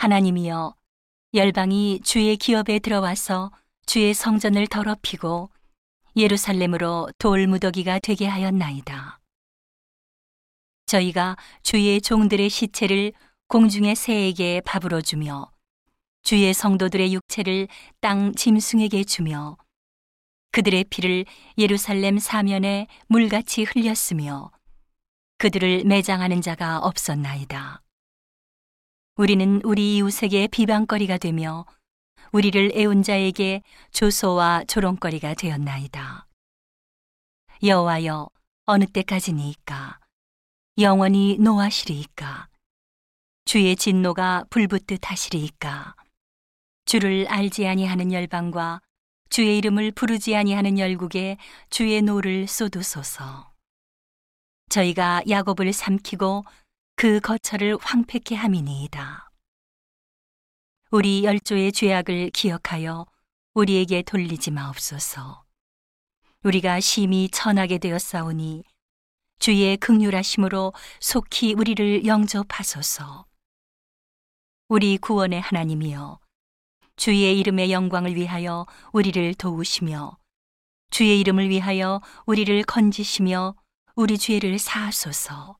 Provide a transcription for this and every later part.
하나님이여 열방이 주의 기업에 들어와서 주의 성전을 더럽히고 예루살렘으로 돌 무더기가 되게 하였나이다. 저희가 주의 종들의 시체를 공중의 새에게 밥으로 주며 주의 성도들의 육체를 땅 짐승에게 주며 그들의 피를 예루살렘 사면에 물같이 흘렸으며 그들을 매장하는 자가 없었나이다. 우리는 우리 이웃에게 비방거리가 되며 우리를 애운 자에게 조소와 조롱거리가 되었나이다. 여호와여 어느 때까지니이까? 영원히 노하시리이까? 주의 진노가 불붙듯 하시리이까? 주를 알지 아니하는 열방과 주의 이름을 부르지 아니하는 열국에 주의 노를 쏟으소서. 저희가 야곱을 삼키고 그 거처를 황폐케 함이니이다. 우리 열조의 죄악을 기억하여 우리에게 돌리지 마옵소서. 우리가 심히 천하게 되었사오니 주의 긍휼하심으로 속히 우리를 영접하소서. 우리 구원의 하나님이여 주의 이름의 영광을 위하여 우리를 도우시며 주의 이름을 위하여 우리를 건지시며 우리 죄를 사하소서.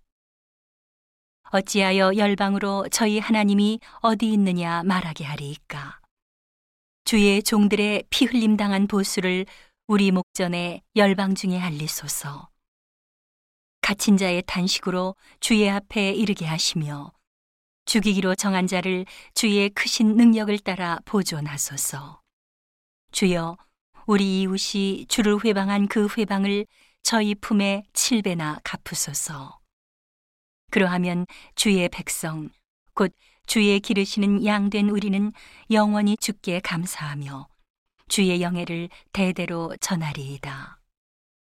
어찌하여 열방으로 저희 하나님이 어디 있느냐 말하게 하리이까. 주의 종들의 피 흘림 당한 보수를 우리 목전에 열방 중에 알리소서. 갇힌 자의 탄식으로 주의 앞에 이르게 하시며 죽이기로 정한 자를 주의 크신 능력을 따라 보존하소서. 주여, 우리 이웃이 주를 회방한 그 회방을 저희 품에 칠배나 갚으소서. 그러하면 주의 백성, 곧 주의 기르시는 양된 우리는 영원히 주께 감사하며 주의 영예를 대대로 전하리이다.